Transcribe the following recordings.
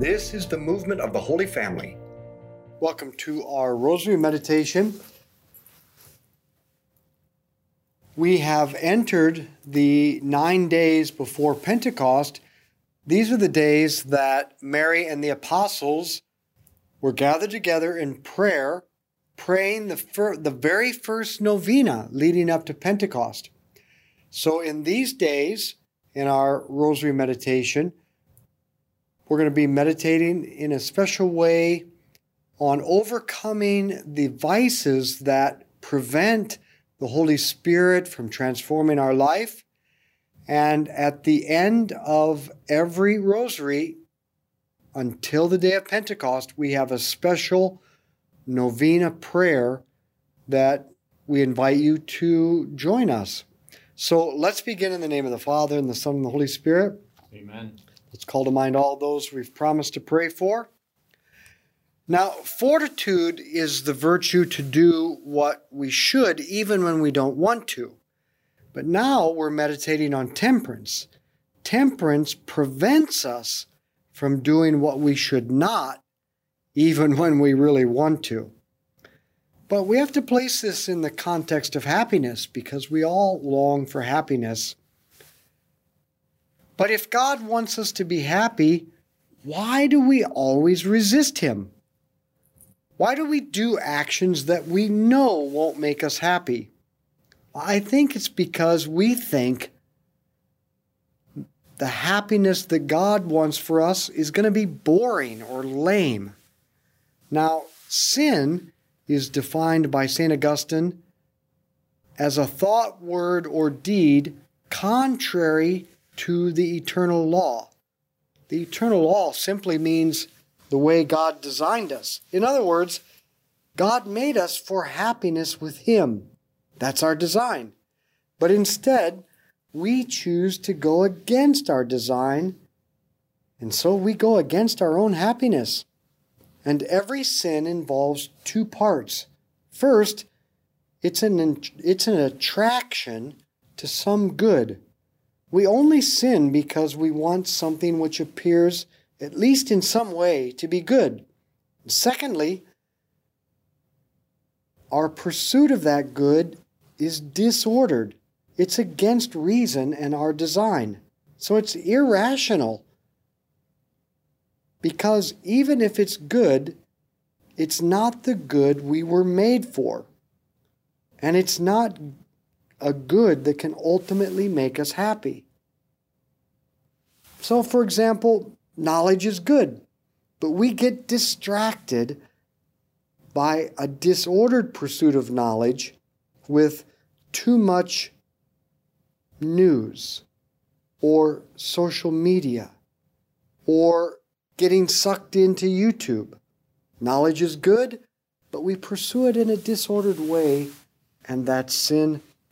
This is the movement of the Holy Family. Welcome to our Rosary Meditation. We have entered the nine days before Pentecost. These are the days that Mary and the apostles were gathered together in prayer, praying the, fir- the very first novena leading up to Pentecost. So, in these days, in our Rosary meditation, we're going to be meditating in a special way on overcoming the vices that prevent the Holy Spirit from transforming our life. And at the end of every rosary, until the day of Pentecost, we have a special novena prayer that we invite you to join us. So let's begin in the name of the Father, and the Son, and the Holy Spirit. Amen. Let's call to mind all those we've promised to pray for. Now, fortitude is the virtue to do what we should even when we don't want to. But now we're meditating on temperance. Temperance prevents us from doing what we should not, even when we really want to. But we have to place this in the context of happiness because we all long for happiness. But if God wants us to be happy, why do we always resist Him? Why do we do actions that we know won't make us happy? I think it's because we think the happiness that God wants for us is going to be boring or lame. Now, sin is defined by St. Augustine as a thought, word, or deed contrary to the eternal law. The eternal law simply means the way God designed us. In other words, God made us for happiness with Him. That's our design. But instead, we choose to go against our design, and so we go against our own happiness. And every sin involves two parts. First, it's an, it's an attraction to some good. We only sin because we want something which appears, at least in some way, to be good. Secondly, our pursuit of that good is disordered. It's against reason and our design. So it's irrational. Because even if it's good, it's not the good we were made for. And it's not a good that can ultimately make us happy. So, for example, knowledge is good, but we get distracted by a disordered pursuit of knowledge with too much news or social media or getting sucked into YouTube. Knowledge is good, but we pursue it in a disordered way, and that's sin,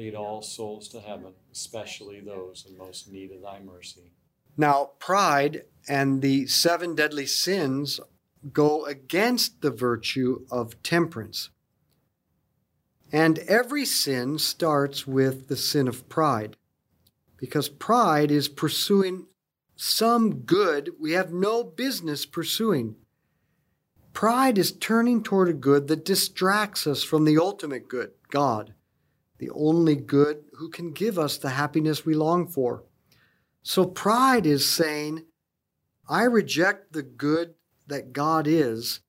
Lead all souls to heaven, especially those in most need of thy mercy. Now, pride and the seven deadly sins go against the virtue of temperance. And every sin starts with the sin of pride, because pride is pursuing some good we have no business pursuing. Pride is turning toward a good that distracts us from the ultimate good, God, the only good who can give us the happiness we long for. So pride is saying, I reject the good that God is,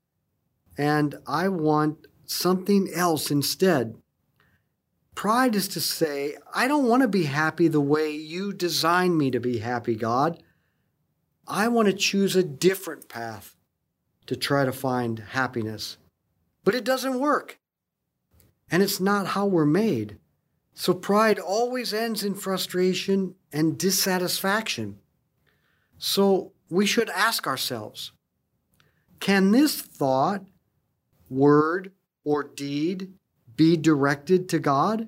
and I want something else instead. Pride is to say, I don't want to be happy the way you designed me to be happy, God. I want to choose a different path to try to find happiness. But it doesn't work. And it's not how we're made. So pride always ends in frustration and dissatisfaction. So we should ask ourselves can this thought, word, or deed be directed to God?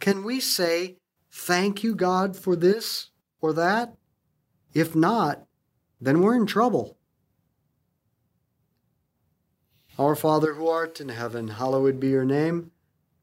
Can we say, Thank you, God, for this or that? If not, then we're in trouble. Our Father who art in heaven, hallowed be your name.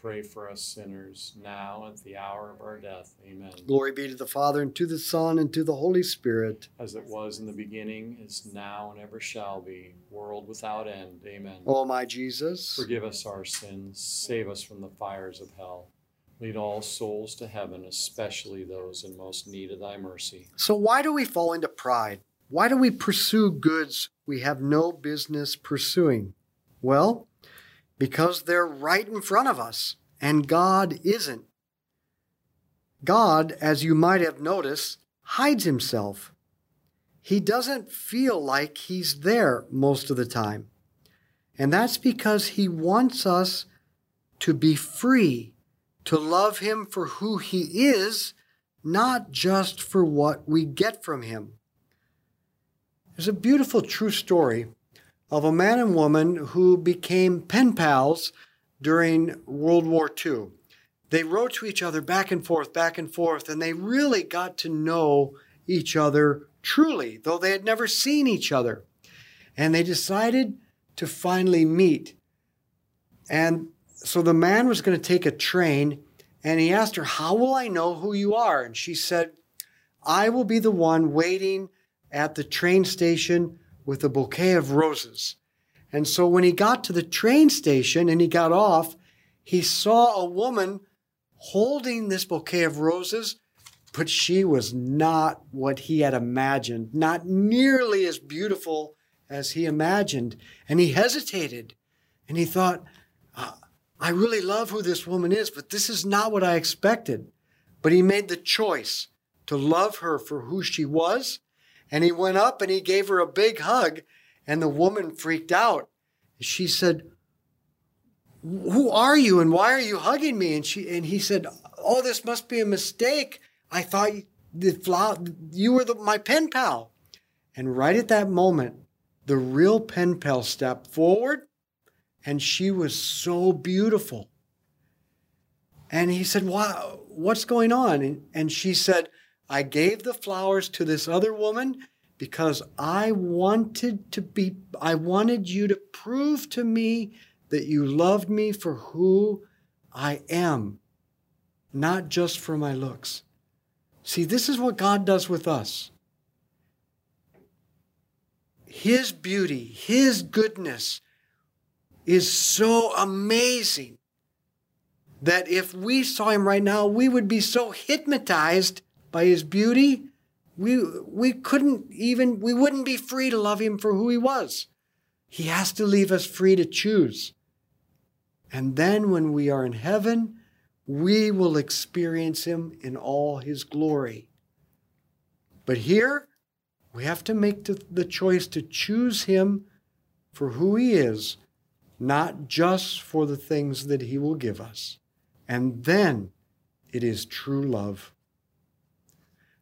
pray for us sinners, now at the hour of our death. Amen. Glory be to the Father, and to the Son, and to the Holy Spirit. As it was in the beginning, is now, and ever shall be, world without end. Amen. O my Jesus, Forgive us our sins, save us from the fires of hell. Lead all souls to heaven, especially those in most need of thy mercy. So, why do we fall into pride? Why do we pursue goods we have no business pursuing? Well, because they're right in front of us, and God isn't. God, as you might have noticed, hides himself. He doesn't feel like he's there most of the time. And that's because he wants us to be free, to love him for who he is, not just for what we get from him. There's a beautiful true story of a man and woman who became pen pals during World War II. They wrote to each other back and forth, back and forth, and they really got to know each other truly, though they had never seen each other. And they decided to finally meet. And so the man was going to take a train, and he asked her, How will I know who you are? And she said, I will be the one waiting at the train station with a bouquet of roses. And so when he got to the train station and he got off, he saw a woman holding this bouquet of roses, but she was not what he had imagined, not nearly as beautiful as he imagined. And he hesitated and he thought, uh, I really love who this woman is, but this is not what I expected. But he made the choice to love her for who she was and he went up and he gave her a big hug, and the woman freaked out. She said, Who are you and why are you hugging me? And she and he said, Oh, this must be a mistake. I thought the flower, you were the, my pen pal. And right at that moment, the real pen pal stepped forward, and she was so beautiful. And he said, Wow, what's going on? And, and she said, I gave the flowers to this other woman because I wanted to be, I wanted you to prove to me that you loved me for who I am, not just for my looks. See, this is what God does with us. His beauty, His goodness is so amazing that if we saw Him right now, we would be so hypnotized by his beauty, we, we couldn't even, we wouldn't be free to love him for who he was. He has to leave us free to choose. And then when we are in heaven, we will experience him in all his glory. But here, we have to make the choice to choose him for who he is, not just for the things that he will give us. And then it is true love.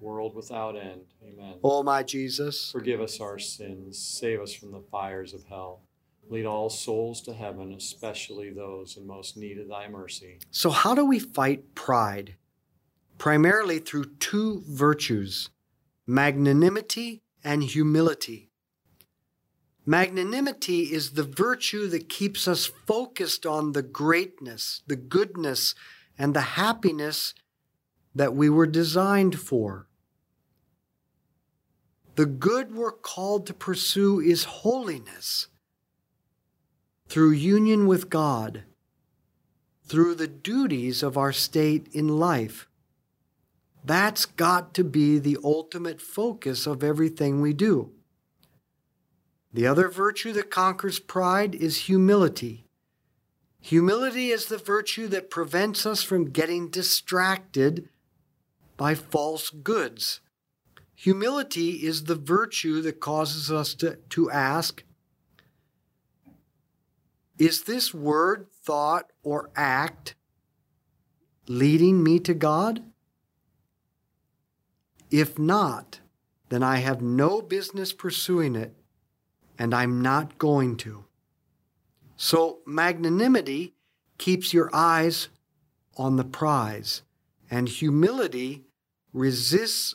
world without end. Amen. O my Jesus, Forgive us our sins, save us from the fires of hell. Lead all souls to heaven, especially those in most need of thy mercy. so how do we fight pride? Primarily through two virtues magnanimity and humility. Magnanimity is the virtue that keeps us focused on the greatness, the goodness, and the happiness that we were designed for. The good we're called to pursue is holiness through union with God, through the duties of our state in life. That's got to be the ultimate focus of everything we do. The other virtue that conquers pride is humility. Humility is the virtue that prevents us from getting distracted by false goods. Humility is the virtue that causes us to, to ask Is this word, thought, or act leading me to God? If not, then I have no business pursuing it, and I'm not going to. So, magnanimity keeps your eyes on the prize, and humility resists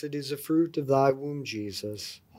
is the fruit of thy womb, Jesus.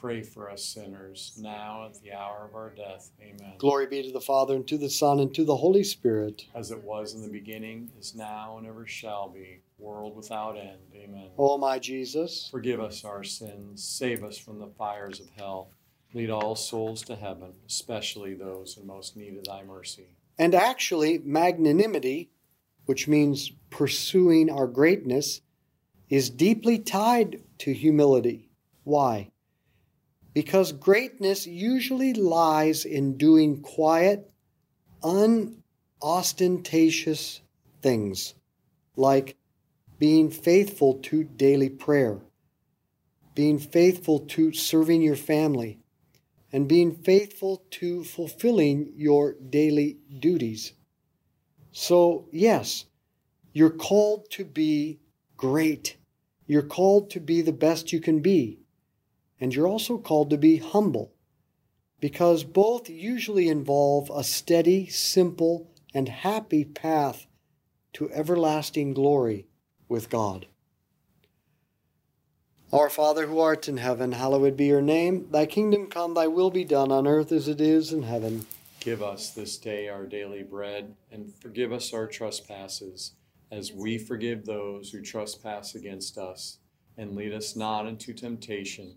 pray for us sinners, now at the hour of our death. Amen. Glory be to the Father, and to the Son, and to the Holy Spirit. As it was in the beginning, is now, and ever shall be, world without end. Amen. O my Jesus, Forgive us our sins, save us from the fires of hell. Lead all souls to heaven, especially those in most need of thy mercy. and actually, magnanimity, which means pursuing our greatness, is deeply tied to humility. Why? Because greatness usually lies in doing quiet, unostentatious things, like being faithful to daily prayer, being faithful to serving your family, and being faithful to fulfilling your daily duties. So, yes, you're called to be great. You're called to be the best you can be. And you're also called to be humble because both usually involve a steady, simple, and happy path to everlasting glory with God. Our Father who art in heaven, hallowed be your name. Thy kingdom come, thy will be done on earth as it is in heaven. Give us this day our daily bread, and forgive us our trespasses, as we forgive those who trespass against us. And lead us not into temptation,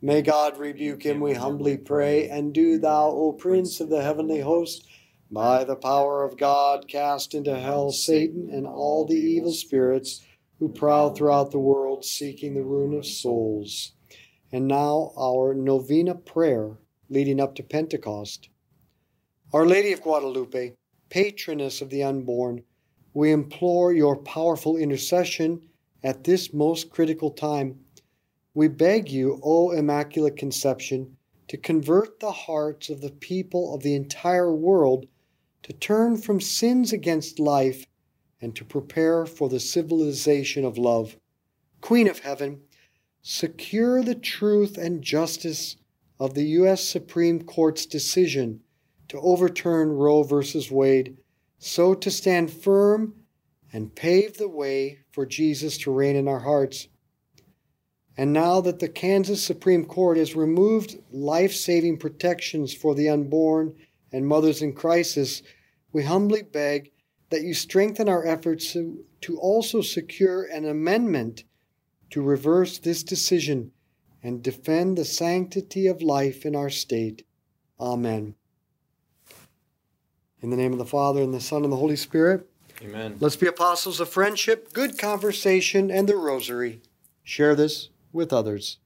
May God rebuke him, we humbly pray. And do thou, O Prince of the heavenly host, by the power of God, cast into hell Satan and all the evil spirits who prowl throughout the world seeking the ruin of souls. And now our novena prayer leading up to Pentecost. Our Lady of Guadalupe, patroness of the unborn, we implore your powerful intercession at this most critical time. We beg you, O Immaculate Conception, to convert the hearts of the people of the entire world to turn from sins against life and to prepare for the civilization of love. Queen of Heaven, secure the truth and justice of the U.S. Supreme Court's decision to overturn Roe v. Wade, so to stand firm and pave the way for Jesus to reign in our hearts. And now that the Kansas Supreme Court has removed life saving protections for the unborn and mothers in crisis, we humbly beg that you strengthen our efforts to, to also secure an amendment to reverse this decision and defend the sanctity of life in our state. Amen. In the name of the Father, and the Son, and the Holy Spirit. Amen. Let's be apostles of friendship, good conversation, and the rosary. Share this with others.